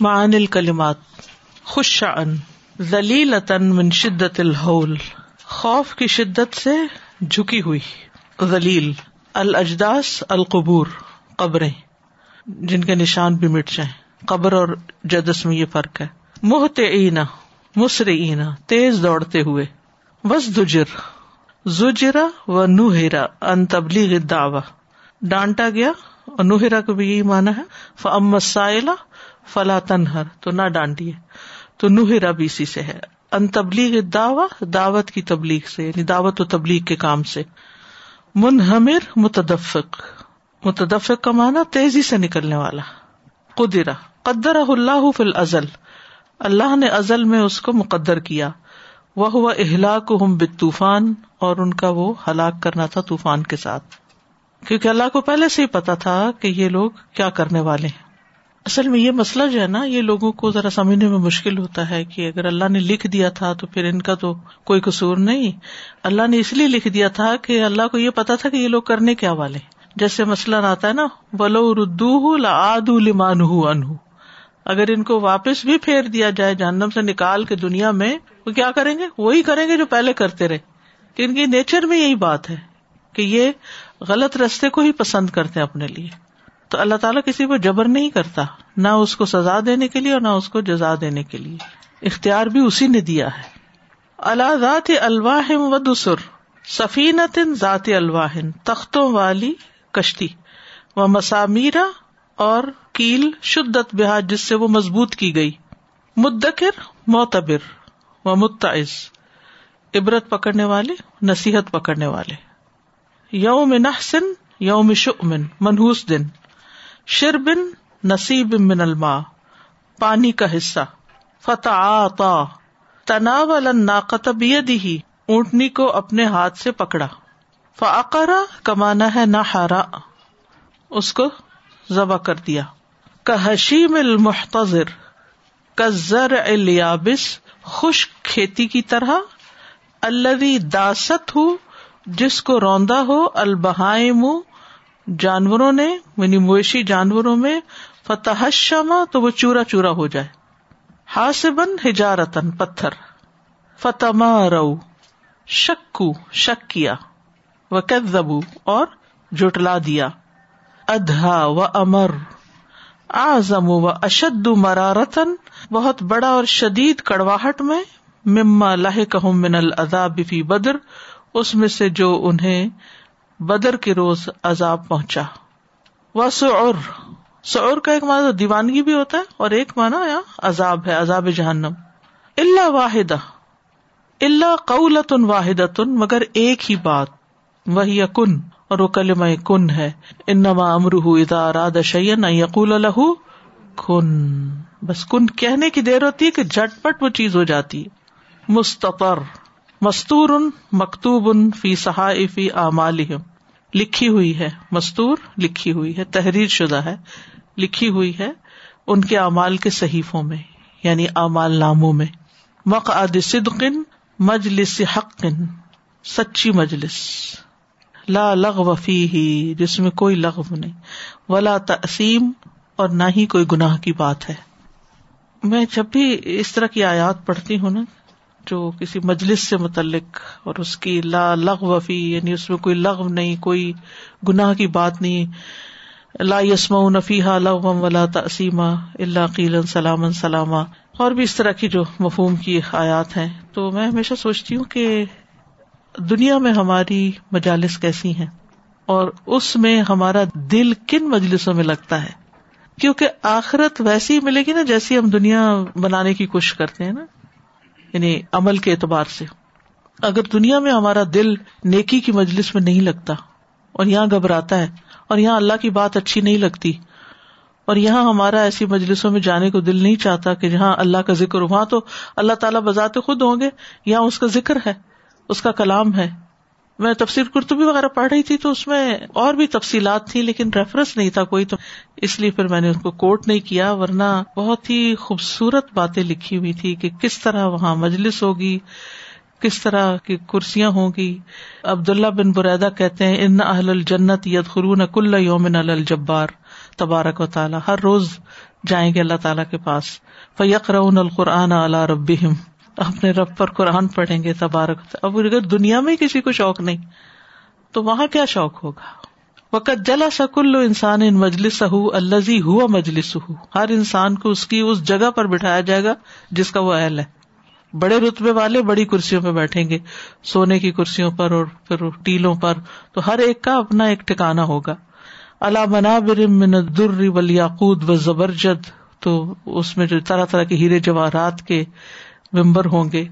معن الکلمات خوش ان ذلیلتن من شدت الحول، خوف کی شدت سے جھکی ہوئی۔ ذلیل، الاجداس، القبور، قبریں، جن کے نشان بھی مٹ جائیں۔ قبر اور جدس میں یہ فرق ہے۔ محت اینا مصر اینا تیز دوڑتے ہوئے۔ بس دجر زجرا و نوہرا، ان تبلیغ دعوی ڈانٹا گیا اور نوہرا کو بھی یہی مانا ہے فم فلا تنہر تو نہ ڈانٹیے۔ تو نوہرا بھی اسی سے ہے۔ ان تبلیغ دعوی، دعوت کی تبلیغ سے یعنی دعوت و تبلیغ کے کام سے۔ منہمر، متدفق۔ متدفق کا مانا تیزی سے نکلنے والا۔ قدرا قدر اللہ فل ازل اللہ نے ازل میں اس کو مقدر کیا۔ وہ ہوا اہلاک ہم طوفان اور ان کا وہ ہلاک کرنا تھا طوفان کے ساتھ۔ کیونکہ اللہ کو پہلے سے ہی پتا تھا کہ یہ لوگ کیا کرنے والے ہیں۔ اصل میں یہ مسئلہ جو ہے نا، یہ لوگوں کو ذرا سمجھنے میں مشکل ہوتا ہے کہ اگر اللہ نے لکھ دیا تھا تو پھر ان کا تو کوئی قصور نہیں۔ اللہ نے اس لیے لکھ دیا تھا کہ اللہ کو یہ پتا تھا کہ یہ لوگ کرنے کیا والے جیسے مسئلہ آتا ہے نا، ولو ردو لاد لمان انہ اگر ان کو واپس بھی پھیر دیا جائے جہنم سے نکال کے دنیا میں، وہ کیا کریں گے؟ وہی کریں گے جو پہلے کرتے رہے۔ ان کی نیچر میں یہی بات ہے۔ کہ یہ غلط رستے کو ہی پسند کرتے اپنے لیے۔ تو اللہ تعالیٰ کسی کو جبر نہیں کرتا، نہ اس کو سزا دینے کے لیے اور نہ اس کو جزا دینے کے لیے۔ اختیار بھی اسی نے دیا ہے۔ اللہ ذات الواہ و دسر سفینت ذات الواہن تختوں والی کشتی۔ و مسامیرا اور کیل شدت بحا جس سے وہ مضبوط کی گئی۔ مدکر، معتبر۔ و متعز، عبرت پکڑنے والے، نصیحت پکڑنے والے۔ یوم نحسن، یوم شمن منہوس دن۔ شربن، نصیب من الما پانی کا حصہ۔ فتح تناول ناقت اونٹنی کو اپنے ہاتھ سے پکڑا۔ فعقرا کمانا ہے نہ ہارا اس کو ذبح کر دیا۔ حشیم المحتظر کزر الیابس، خشک کھیتی کی طرح۔ الوی داست ہو جس کو روندا ہو، البہائم جانوروں نے یعنی مویشی جانوروں میں فتح شما تو وہ چورا چورا ہو جائے۔ ہاسبن ہجارتن پتھر۔ فتما رو شکو، شک کیا۔ و کبو اور جٹلا دیا۔ ادھا و امر۔ آزم و اشد مرارتن بہت بڑا اور شدید کڑواہٹ میں، مما لہ کہ من العذاب فی بدر اس میں سے جو انہیں بدر کے روز عذاب پہنچا۔ وہ سعر۔ سعر کا ایک مانا دیوانگی بھی ہوتا ہے اور ایک مانا یا عذاب ہے، عذاب جہنم۔ اللہ واحد اللہ قولت واحد مگر ایک ہی بات۔ وہی کن، اور وہ کلم کن ہے۔ انما امرح ادا اراد شعین یقول الح کن۔ بس کن کہنے کی دیر ہوتی ہے کہ جھٹ پٹ وہ چیز ہو جاتی۔ ہے مستطر۔ مستور ان مکتوب ان فی صحافی اعمال لکھی ہوئی ہے، مستور لکھی ہوئی ہے، تحریر شدہ ہے، لکھی ہوئی ہے ان کے اعمال کے صحیفوں میں یعنی اعمال ناموں میں۔ مقعد صدقن مجلس حقن سچی مجلس۔ لا لغ ہی جس میں کوئی لغو نہیں۔ ولا تسیم اور نہ ہی کوئی گناہ کی بات ہے۔ میں جب بھی اس طرح کی آیات پڑھتی ہوں نا جو کسی مجلس سے متعلق اور اس کی لا لغ وفی یعنی اس میں کوئی لغو نہیں، کوئی گناہ کی بات نہیں، لا یسم نفیحہ لغم ولا تسیما اللہ قیل سلام سلامہ اور بھی اس طرح کی جو مفہوم کی آیات ہیں۔ تو میں ہمیشہ سوچتی ہوں کہ دنیا میں ہماری مجالس کیسی ہیں؟ اور اس میں ہمارا دل کن مجلسوں میں لگتا ہے؟ کیونکہ آخرت ویسی ملے گی نا جیسی ہم دنیا بنانے کی کوشش کرتے ہیں نا۔ یعنی عمل کے اعتبار سے۔ اگر دنیا میں ہمارا دل نیکی کی مجلس میں نہیں لگتا اور یہاں گھبراتا ہے اور یہاں اللہ کی بات اچھی نہیں لگتی اور یہاں ہمارا ایسی مجلسوں میں جانے کو دل نہیں چاہتا کہ جہاں اللہ کا ذکر ہو وہاں تو اللہ تعالیٰ بذات خود ہوں گے، یہاں اس کا ذکر ہے، اس کا کلام ہے۔ میں تفصیل کرتبی وغیرہ پڑھ رہی تھی تو اس میں اور بھی تفصیلات تھی لیکن ریفرنس نہیں تھا کوئی، تو اس لیے پھر میں نے اس کو کوٹ نہیں کیا، ورنہ بہت ہی خوبصورت باتیں لکھی ہوئی تھی کہ کس طرح وہاں مجلس ہوگی، کس طرح کی کرسیاں ہوں گی۔ عبد اللہ بن بریدا کہتے ہیں، ان اہل الجنت ید خرون کل یومن الجبار تبارک و تعالیٰ، ہر روز جائیں گے اللہ تعالیٰ کے پاس فیق رون القرآن اللہ رب اپنے رب پر قرآن پڑھیں گے، تبارک اب اگر دنیا میں کسی کو شوق نہیں، تو وہاں کیا شوق ہوگا؟ وقت جلا سکل انسان ان مجلس الزی ہوا مجلس ہُو ہر انسان کو اس کی اس جگہ پر بٹھایا جائے گا جس کا وہ اہل ہے۔ بڑے رتبے والے بڑی کرسیوں پہ بیٹھیں گے، سونے کی کرسیوں پر اور پھر ٹیلوں پر، تو ہر ایک کا اپنا ایک ٹھکانا ہوگا۔ اللہ منا برم در ولیاقود و زبرجد تو اس میں جو طرح طرح کے ہیرے جواہرات کے ممبر ہوں گے۔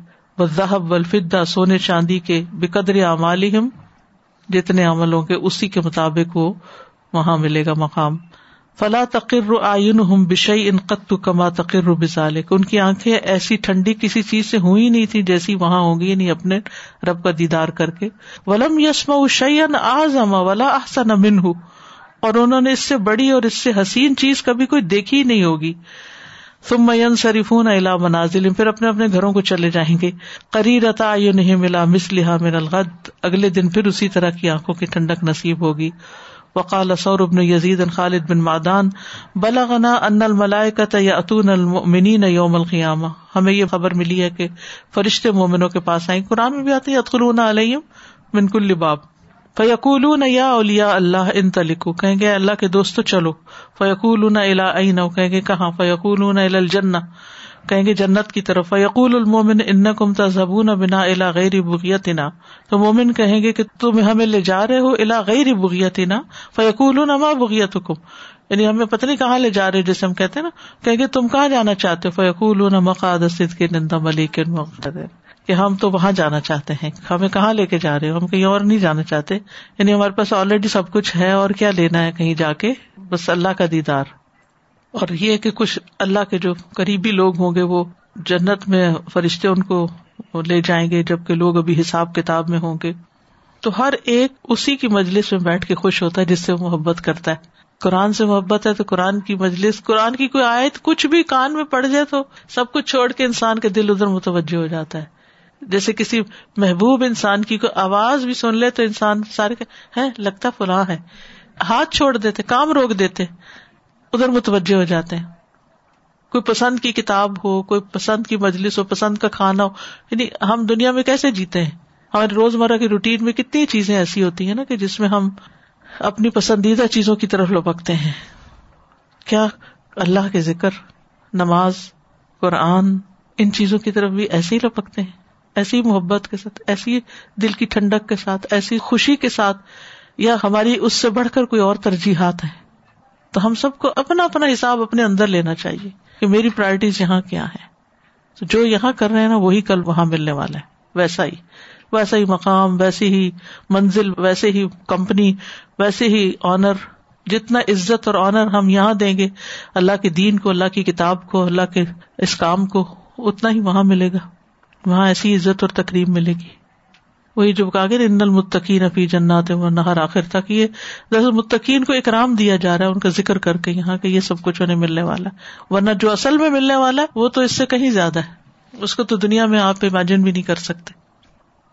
ذہب الفدا سونے چاندی کے بقدر اعمالہم، جتنے عمل ہوں گے اسی کے مطابق وہ وہاں ملے گا مقام۔ فلا تقر آئین ہم بشئی ان قط کما تقر بسال ان کی آنکھیں ایسی ٹھنڈی کسی چیز سے ہوئی نہیں تھی جیسی وہاں ہوگی یعنی اپنے رب کا دیدار کر کے۔ ولم یسم شعین آزم ولا احسن امن ہوں اور انہوں نے اس سے بڑی اور اس سے حسین چیز کبھی کوئی دیکھی نہیں ہوگی۔ تم مین سریفون الا منازل پھر اپنے اپنے گھروں کو چلے جائیں گے۔ قری رتا نہیں ملا مسلحا من الغد، اگلے دن پھر اسی طرح کی آنکھوں کی ٹھنڈک نصیب ہوگی۔ وقال سور ابن یزید، خالد بن مادان بلغنا ان الملائکۃ یاتون المؤمنین یوم القیامہ۔ ہمیں یہ خبر ملی ہے کہ فرشتے مومنوں کے پاس آئیں۔ قرآن میں بھی آتے یدخلون علیہم من کل باب۔ فیقول یا اولیا اللہ ان تلکو کہیں گے اللہ کے دوست چلو فیقول الا این کہیں گے کہاں فیقول الجنہ کہیں گے جنت کی طرف فیقول المومن ان کم تذبون بنا الا غیر بغیت تو مومن کہیں گے کہ تم ہمیں لے جا رہے ہو الا غیر بغیت نا فیقول ما بغیت یعنی ہمیں پتہ نہیں کہاں لے جا رہے جیسے ہم کہتے ہیں نا کہیں گے تم کہاں جانا چاہتے فیقول مقاد کے نندا کہ ہم تو وہاں جانا چاہتے ہیں۔ ہمیں کہاں لے کے جا رہے ہو؟ ہم کہیں اور نہیں جانا چاہتے۔ یعنی ہمارے پاس آلریڈی سب کچھ ہے اور کیا لینا ہے کہیں جا کے؟ بس اللہ کا دیدار۔ اور یہ کہ کچھ اللہ کے جو قریبی لوگ ہوں گے، وہ جنت میں فرشتے ان کو لے جائیں گے، جبکہ لوگ ابھی حساب کتاب میں ہوں گے۔ تو ہر ایک اسی کی مجلس میں بیٹھ کے خوش ہوتا ہے جس سے محبت کرتا ہے۔ قرآن سے محبت ہے تو قرآن کی مجلس، قرآن کی کوئی آیت کچھ بھی کان میں پڑ جائے تو سب کچھ چھوڑ کے انسان کے دل ادھر متوجہ ہو جاتا ہے۔ جیسے کسی محبوب انسان کی کوئی آواز بھی سن لے تو انسان سارے ہے لگتا فلاں ہے۔ ہاتھ چھوڑ دیتے، کام روک دیتے، ادھر متوجہ ہو جاتے۔ ہیں کوئی پسند کی کتاب ہو، کوئی پسند کی مجلس ہو، پسند کا کھانا ہو۔ یعنی ہم دنیا میں کیسے جیتے ہیں؟ ہماری روزمرہ کی روٹین میں کتنی چیزیں ایسی ہوتی ہیں نا کہ جس میں ہم اپنی پسندیدہ چیزوں کی طرف لپکتے ہیں۔ کیا اللہ کے ذکر، نماز، قرآن، ان چیزوں کی طرف بھی ایسے ہی لپکتے ہیں؟ ایسی محبت کے ساتھ، ایسی دل کی ٹھنڈک کے ساتھ، ایسی خوشی کے ساتھ، یا ہماری اس سے بڑھ کر کوئی اور ترجیحات ہیں۔ تو ہم سب کو اپنا اپنا حساب اپنے اندر لینا چاہیے کہ میری پرائرٹیز یہاں کیا ہے تو جو یہاں کر رہے ہیں نا، وہی کل وہاں ملنے والا ہے۔ ویسا ہی ویسا ہی مقام، ویسی ہی منزل، ویسے ہی کمپنی ویسے ہی آنر جتنا عزت اور آنر ہم یہاں دیں گے، اللہ کے دین کو، اللہ کی کتاب کو، اللہ کے اس کام کو، اتنا ہی وہاں ملے گا۔ وہاں ایسی عزت اور تقریب ملے گی۔ وہی جو کہا گیا ان المتقین افی جنات و نہر، آخر تک یہ دراصل متقین کو اکرام دیا جا رہا ہے، ان کا ذکر کر کے یہاں کہ یہ سب کچھ انہیں ملنے والا ورنہ جو اصل میں ملنے والا ہے، وہ تو اس سے کہیں زیادہ ہے۔ اس کو تو دنیا میں آپ امیجن بھی نہیں کر سکتے۔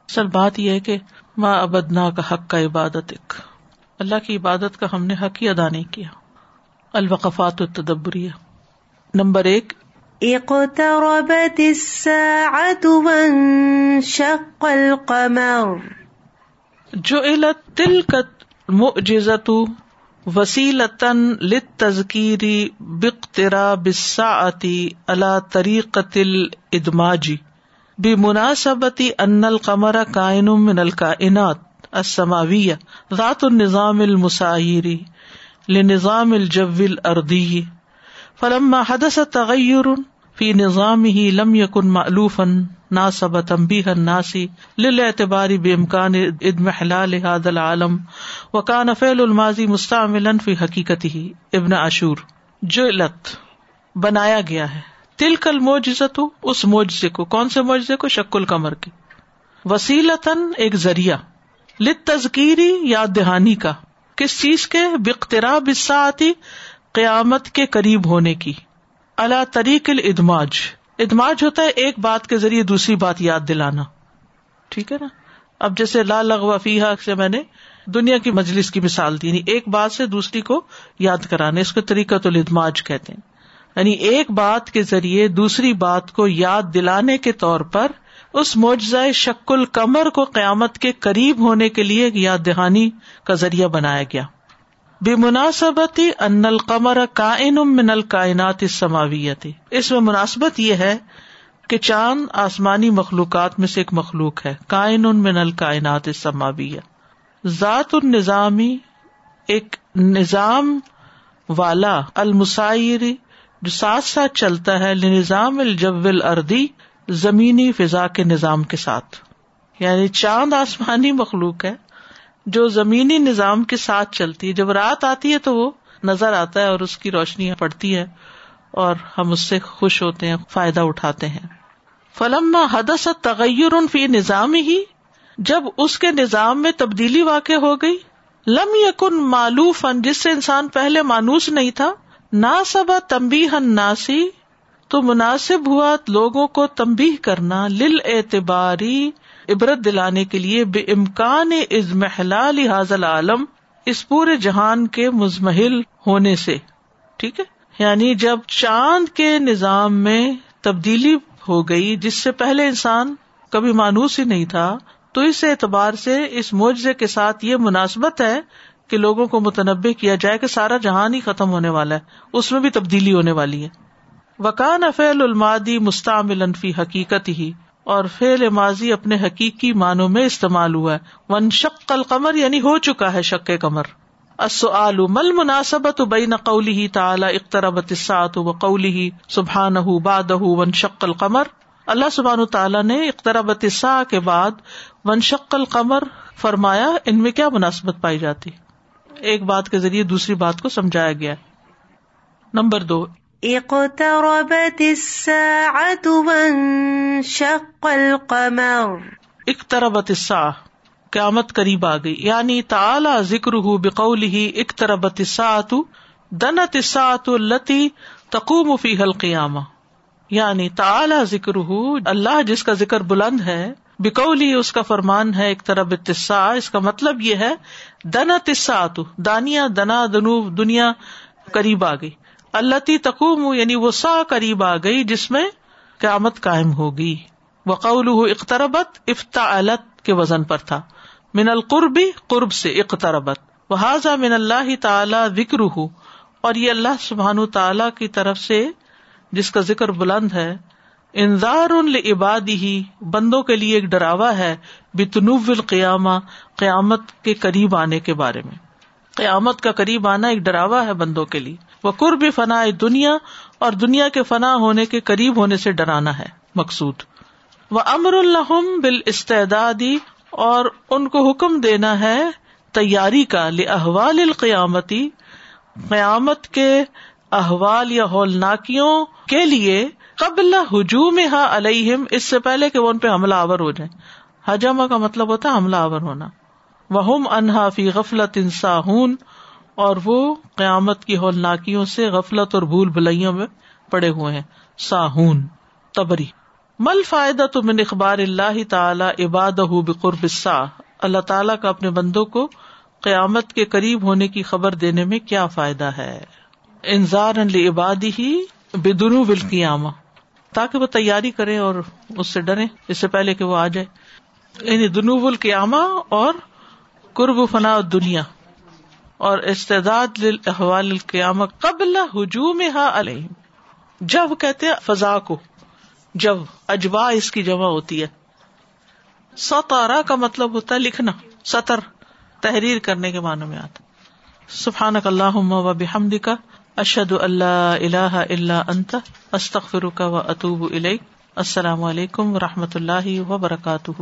اصل بات یہ ہے کہ ماں ابدنا کا حق کا عبادت ایک اللہ کی عبادت کا ہم نے حق ہی ادا نہیں کیا۔ الوقفات و التدبریہ۔ نمبر ایک اقتربت الساعة وانشق القمر. جعلت تلك المعجزة وسيلة للتذكير باقتراب الساعة على طريقة الإدماج. بمناسبة أن القمر كائن من الكائنات السماوية، ذات النظام المساير لنظام الجو الأرضي. فلما حدث تغير فی نظام ہی لم یقن معلوفن نا سب تمبی ناسی لل اعتباری بے امکان ادم حلال حاد العالم و کان فیل الماضی مستعمل فی حقیقت ہی ابن عشور جو لت بنایا گیا ہے۔ تل کل اس موجزے کو، کون سے موجزے کو؟ شکل کمر کی۔ وسیلتن ایک ذریعہ لت تذکیری یاد دہانی کا، کس چیز کے؟ بخترا بسا آتی قیامت کے قریب ہونے کی۔ اللہ طریق ادماج ادماج ہوتا ہے ایک بات کے ذریعے دوسری بات یاد دلانا۔ ٹھیک ہے نا؟ اب جیسے لال لغ فیحا سے میں نے دنیا کی مجلس کی مثال دی یعنی ایک بات سے دوسری کو یاد کرانے اس کو طریقہ تو ادماج کہتے ہیں۔ یعنی ایک بات کے ذریعے دوسری بات کو یاد دلانے کے طور پر اس معجزہ شک القمر کو قیامت کے قریب ہونے کے لیے یاد دہانی کا ذریعہ بنایا گیا۔ بے مناسبت ان القمر کائن من الکائنات سماویتی اس میں مناسبت یہ ہے کہ چاند آسمانی مخلوقات میں سے ایک مخلوق ہے، کائن من الکائنات سماویہ ذات النظامی ایک نظام والا المسائری جو ساتھ ساتھ چلتا ہے نظام الجو اردی زمینی فضا کے نظام کے ساتھ۔ یعنی چاند آسمانی مخلوق ہے جو زمینی نظام کے ساتھ چلتی ہے۔ جب رات آتی ہے تو وہ نظر آتا ہے اور اس کی روشنی پڑتی ہے اور ہم اس سے خوش ہوتے ہیں، فائدہ اٹھاتے ہیں۔ فلما حدث تغیر فی نظام ہی جب اس کے نظام میں تبدیلی واقع ہو گئی، لم یکن معلوف جس سے انسان پہلے مانوس نہیں تھا نہ سب تمبی ناسی تو مناسب ہوا لوگوں کو تمبی کرنا لل اعتباری عبرت دلانے کے لیے بے امکان از محلہ حاضل عالم اس پورے جہان کے مزمحل ہونے سے۔ ٹھیک ہے؟ یعنی جب چاند کے نظام میں تبدیلی ہو گئی، جس سے پہلے انسان کبھی مانوس ہی نہیں تھا، تو اس اعتبار سے اس معجزے کے ساتھ یہ مناسبت ہے کہ لوگوں کو متنوع کیا جائے کہ سارا جہان ہی ختم ہونے والا ہے، اس میں بھی تبدیلی ہونے والی ہے۔ وکان افیل المادی مستعمل فی حقیقت ہی اور فیل ماضی اپنے حقیقی معنوں میں استعمال ہوا ہے۔ ون شک القمر یعنی ہو چکا ہے شک قمر۔ السؤال مل مناسبت بین قوله تعالی؟ اقتربت الساعه وقوله سبحانه بعده وانشق القمر۔ اللہ سبحانہ تعالیٰ نے اقتربت الساعه کے بعد ونشق القمر فرمایا، ان میں کیا مناسبت پائی جاتی؟ ایک بات کے ذریعے دوسری بات کو سمجھایا گیا۔ نمبر دو اقتربت الساعة وانشق القمر. اقتربت الساعة. قیامت قریب آ گئی. یعنی تعالی ذکر ہُ بقول ہی اقتربت الساعة، دنت الساعة التي تقوم فيها القيامة یعنی تعالی ذکر ہُ اللہ جس کا ذکر بلند ہے بکول ہی اس کا فرمان ہے ایک طرف اتسا اس کا مطلب یہ ہے دنا تسا دانیا دنا دنو دنیا قریب آ گئی. اللہ تی تقوم یعنی وہ سا قریب آ گئی جس میں قیامت قائم ہوگی۔ وقول اختربت افتا کے وزن پر تھا۔ من القربی قرب سے اقتربت۔ وہ من اللہ تعالی ذکر ہوں اور یہ اللہ سبحان تعالی کی طرف سے جس کا ذکر بلند ہے انضار عبادی ہی بندوں کے لیے ایک ڈراوا ہے بتنوب القیامہ، قیامت کے قریب آنے کے بارے میں۔ قیامت کا قریب آنا ایک ڈراوا ہے بندوں کے لیے۔ وہ قرب فنا دنیا اور دنیا کے فنا ہونے کے قریب ہونے سے ڈرانا ہے، مقصود۔ وہ امر الحم بال استعدادی اور ان کو حکم دینا ہے تیاری کا احوال القیامتی قیامت کے احوال یا ہولناکیوں کے لیے، قبل ہجوم ہا علیہم، اس سے پہلے کہ وہ ان پہ حملہ آور ہو جائے حجم کا مطلب ہوتا ہے حملہ آور ہونا۔ وہ انہا فی غفلت انساہون اور وہ قیامت کی ہولناکیوں سے غفلت اور بھول بھلائیوں میں پڑے ہوئے ہیں۔ ساہون، تبری۔ مل فائدہ تو من اخبار اللہ تعالی عباد بقرب اللہ تعالیٰ کا اپنے بندوں کو قیامت کے قریب ہونے کی خبر دینے میں کیا فائدہ ہے؟ انضار عبادی ہی بدنو بال قیامہ تاکہ وہ تیاری کرے اور اس سے ڈرے اس سے پہلے کہ وہ آ جائے۔ یعنی دنوب القیامہ اور قرب فنا دنیا اور استعداد احوال القیامہ قبل ہجوم ہا علیہ جب کہتے فضا کو، جب اجوا اس کی جمع ہوتی ہے۔ ستارا کا مطلب ہوتا ہے لکھنا، سطر، تحریر کرنے کے معنی میں آتا۔ سفان اللہ و بحمد کا اشد اللہ اللہ اللہ انت استخر کا و اطوب السلام علیکم و رحمۃ اللہ وبرکاتہ۔